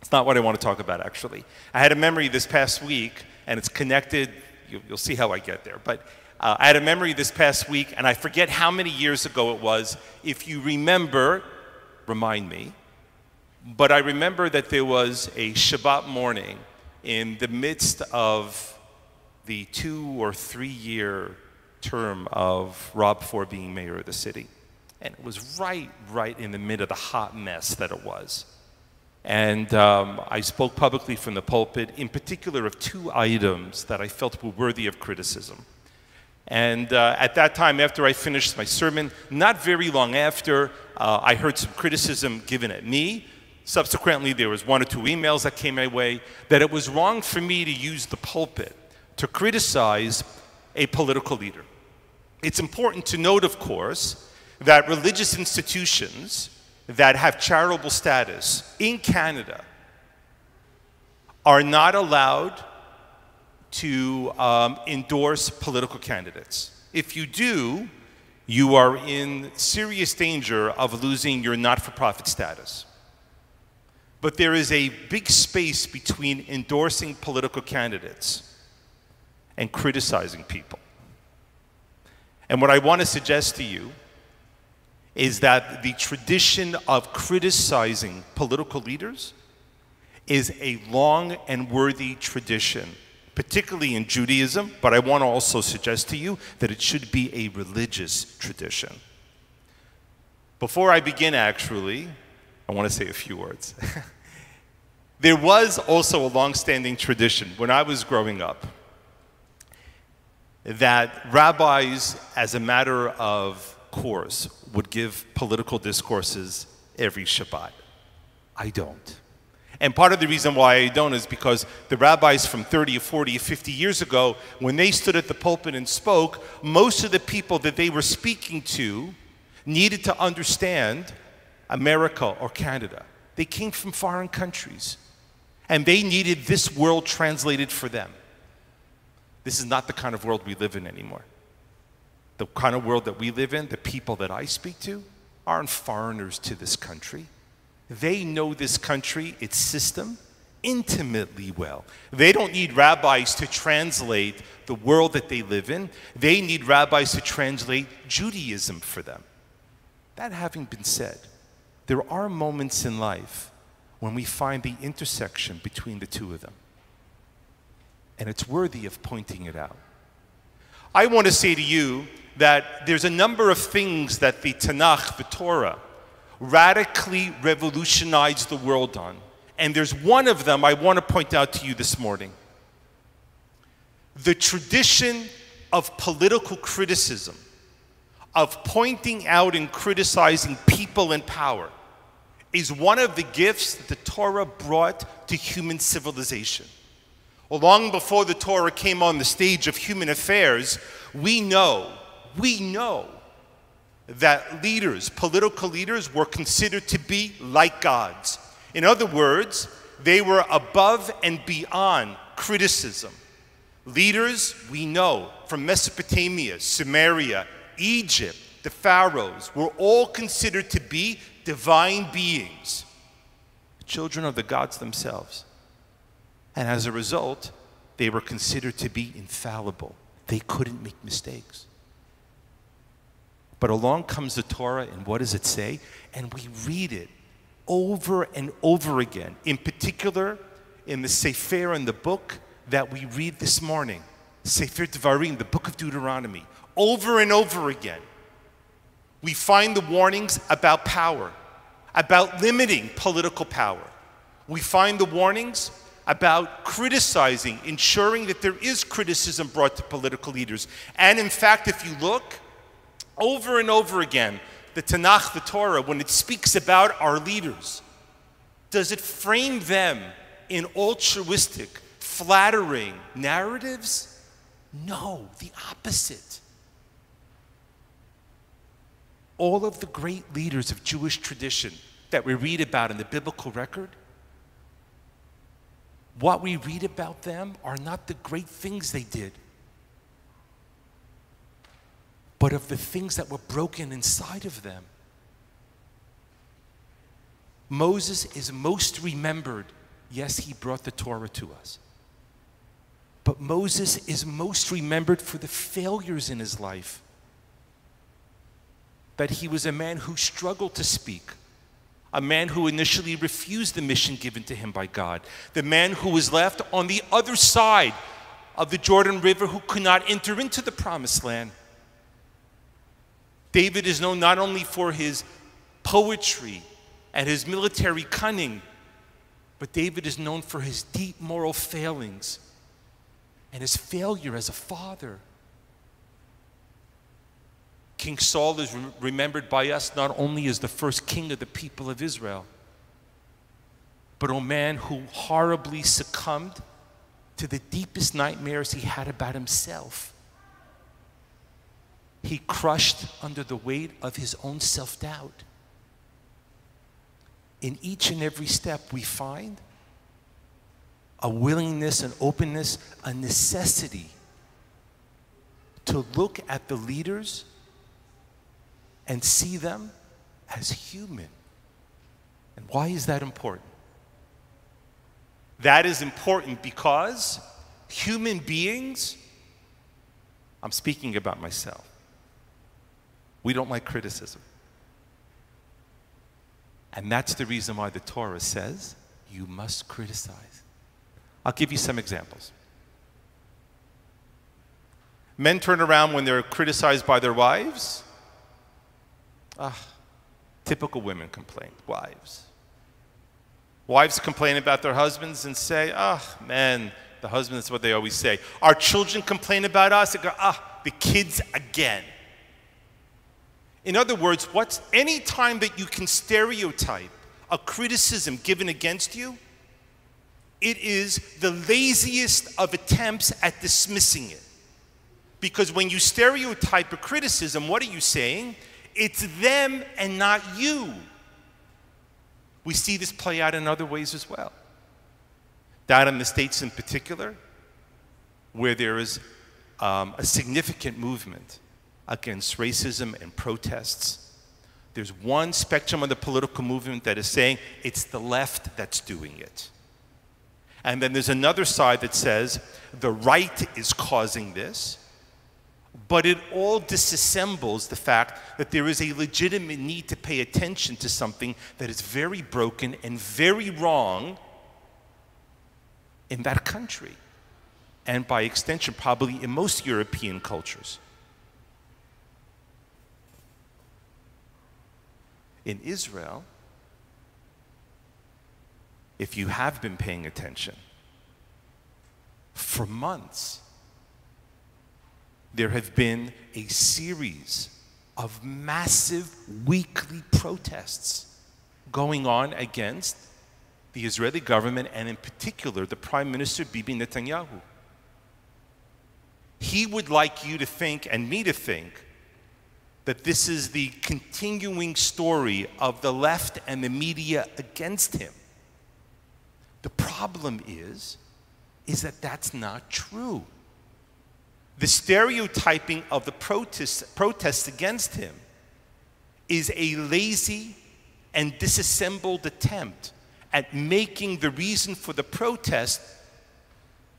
It's not what I want to talk about, actually. I had a memory this past week, and it's connected. You, will see how I get there. But uh, I had a memory this past week, and I forget how many years ago it was. If you remember, remind me. But I remember that there was a Shabbat morning in the midst of the two or three year term of Rob Ford being mayor of the city. And it was right, right in the middle of the hot mess that it was. And um, I spoke publicly from the pulpit, in particular, of two items that I felt were worthy of criticism. And uh, at that time, after I finished my sermon, not very long after, uh, I heard some criticism given at me. Subsequently, there was one or two emails that came my way that it was wrong for me to use the pulpit to criticize a political leader. It's important to note, of course, that religious institutions that have charitable status in Canada are not allowed to um, endorse political candidates. If you do, you are in serious danger of losing your not for profit status. But there is a big space between endorsing political candidates and criticizing people. And what I want to suggest to you is that the tradition of criticizing political leaders is a long and worthy tradition, particularly in Judaism, but I want to also suggest to you that it should be a religious tradition. Before I begin, actually, I want to say a few words. there was also a long-standing tradition when I was growing up that rabbis, as a matter of course, would give political discourses every Shabbat. I don't. And part of the reason why I don't is because the rabbis from 30 or 40 or 50 years ago, when they stood at the pulpit and spoke, most of the people that they were speaking to needed to understand America or Canada. They came from foreign countries, and they needed this world translated for them. This is not the kind of world we live in anymore the kind of world that we live in, the people that I speak to, aren't foreigners to this country. They know this country, its system, intimately well. They don't need rabbis to translate the world that they live in, they need rabbis to translate Judaism for them. That having been said, there are moments in life when we find the intersection between the two of them. And it's worthy of pointing it out. I want to say to you that there's a number of things that the Tanakh, the Torah, radically revolutionized the world on. And there's one of them I want to point out to you this morning. The tradition of political criticism, of pointing out and criticizing people in power, is one of the gifts that the Torah brought to human civilization. Well, long before the Torah came on the stage of human affairs, we know we know that leaders, political leaders, were considered to be like gods. In other words, they were above and beyond criticism. Leaders, we know, from Mesopotamia, Sumeria, Egypt, the pharaohs, were all considered to be divine beings, children of the gods themselves. And as a result, they were considered to be infallible. They couldn't make mistakes. But along comes the Torah, and what does it say? And we read it over and over again, in particular in the Sefer and the book that we read this morning, Sefer Devarim, the book of Deuteronomy, over and over again. We find the warnings about power, about limiting political power. We find the warnings about criticizing, ensuring that there is criticism brought to political leaders. And in fact, if you look, over and over again, the Tanakh, the Torah, when it speaks about our leaders, does it frame them in altruistic, flattering narratives? No, the opposite. All of the great leaders of Jewish tradition that we read about in the biblical record, what we read about them are not the great things they did but of the things that were broken inside of them. Moses is most remembered Yes, he brought the Torah to us. But Moses is most remembered for the failures in his life. That he was a man who struggled to speak, a man who initially refused the mission given to him by God, the man who was left on the other side of the Jordan River who could not enter into the promised land. David is known not only for his poetry and his military cunning, but David is known for his deep moral failings and his failure as a father. King Saul is remembered by us not only as the first king of the people of Israel, but a man who horribly succumbed to the deepest nightmares he had about himself. He crushed under the weight of his own self doubt. In each and every step, we find a willingness, an openness, a necessity to look at the leaders and see them as human. And why is that important? That is important because human beings, I'm speaking about myself, we don't like criticism. And that's the reason why the Torah says you must criticize. I'll give you some examples. Men turn around when they're criticized by their wives. Ah, typical women complain, wives. Wives complain about their husbands and say, ah, man, the husband is what they always say. Our children complain about us and go, ah, the kids again. In other words, what's any time that you can stereotype a criticism given against you, it is the laziest of attempts at dismissing it. Because when you stereotype a criticism, what are you saying? It's them and not you. We see this play out in other ways as well. Down in the States in particular, where there is um, a significant movement against racism and protests. There's one spectrum of the political movement that is saying it's the left that's doing it. And then there's another side that says the right is causing this, but it all disassembles the fact that there is a legitimate need to pay attention to something that is very broken and very wrong in that country, and by extension, probably in most European cultures. In Israel, if you have been paying attention, for months, there have been a series of massive weekly protests going on against the Israeli government and, in particular, the Prime Minister Bibi Netanyahu. He would like you to think, and me to think, that this is the continuing story of the left and the media against him. The problem is is that that's not true. The stereotyping of the protests, protests against him is a lazy and disassembled attempt at making the reason for the protest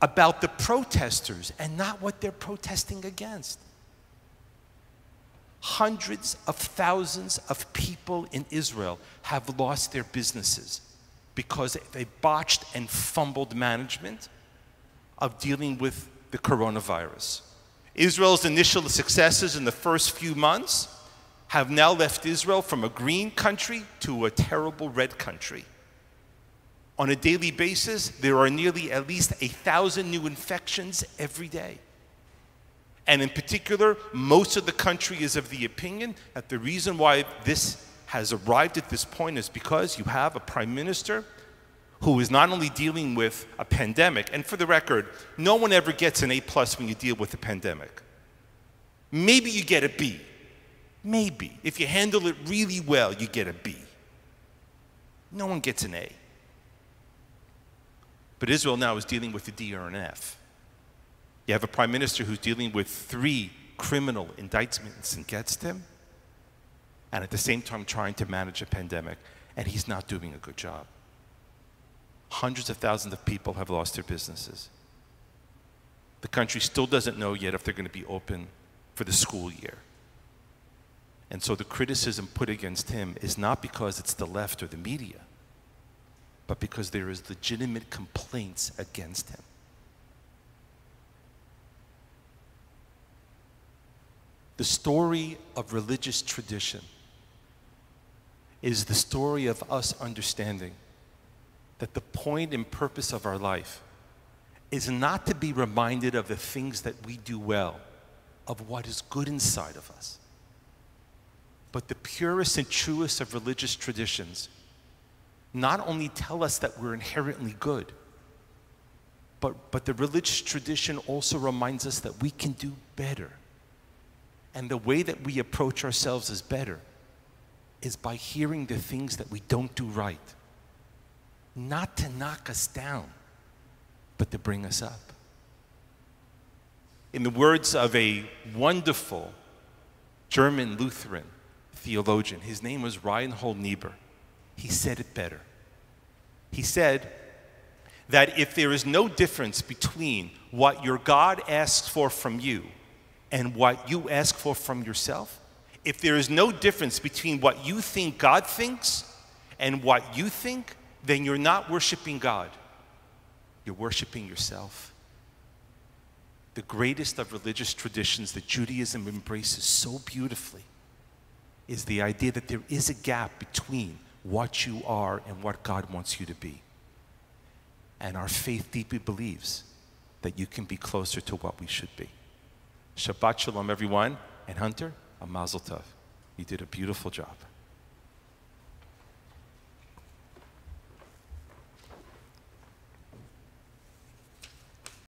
about the protesters and not what they're protesting against. Hundreds of thousands of people in Israel have lost their businesses because they botched and fumbled management of dealing with the coronavirus. Israel's initial successes in the first few months have now left Israel from a green country to a terrible red country. On a daily basis, there are nearly at least a thousand new infections every day. And in particular, most of the country is of the opinion that the reason why this has arrived at this point is because you have a prime minister who is not only dealing with a pandemic, and for the record, no one ever gets an A plus when you deal with a pandemic. Maybe you get a B. Maybe. If you handle it really well, you get a B. No one gets an A. But Israel now is dealing with the D or an F. You have a prime minister who's dealing with three criminal indictments against him, and at the same time trying to manage a pandemic, and he's not doing a good job. Hundreds of thousands of people have lost their businesses. The country still doesn't know yet if they're going to be open for the school year. And so the criticism put against him is not because it's the left or the media, but because there is legitimate complaints against him. The story of religious tradition is the story of us understanding that the point and purpose of our life is not to be reminded of the things that we do well, of what is good inside of us. But the purest and truest of religious traditions not only tell us that we're inherently good, but, but the religious tradition also reminds us that we can do better. And the way that we approach ourselves is better is by hearing the things that we don't do right not to knock us down, but to bring us up. In the words of a wonderful German Lutheran theologian, his name was Reinhold Niebuhr, he said it better. He said that if there is no difference between what your God asks for from you and what you ask for from yourself, if there is no difference between what you think God thinks and what you think, then you're not worshiping God, you're worshiping yourself. The greatest of religious traditions that Judaism embraces so beautifully is the idea that there is a gap between what you are and what God wants you to be. And our faith deeply believes that you can be closer to what we should be. Shabbat Shalom, everyone. And Hunter, a mazel tov. You did a beautiful job.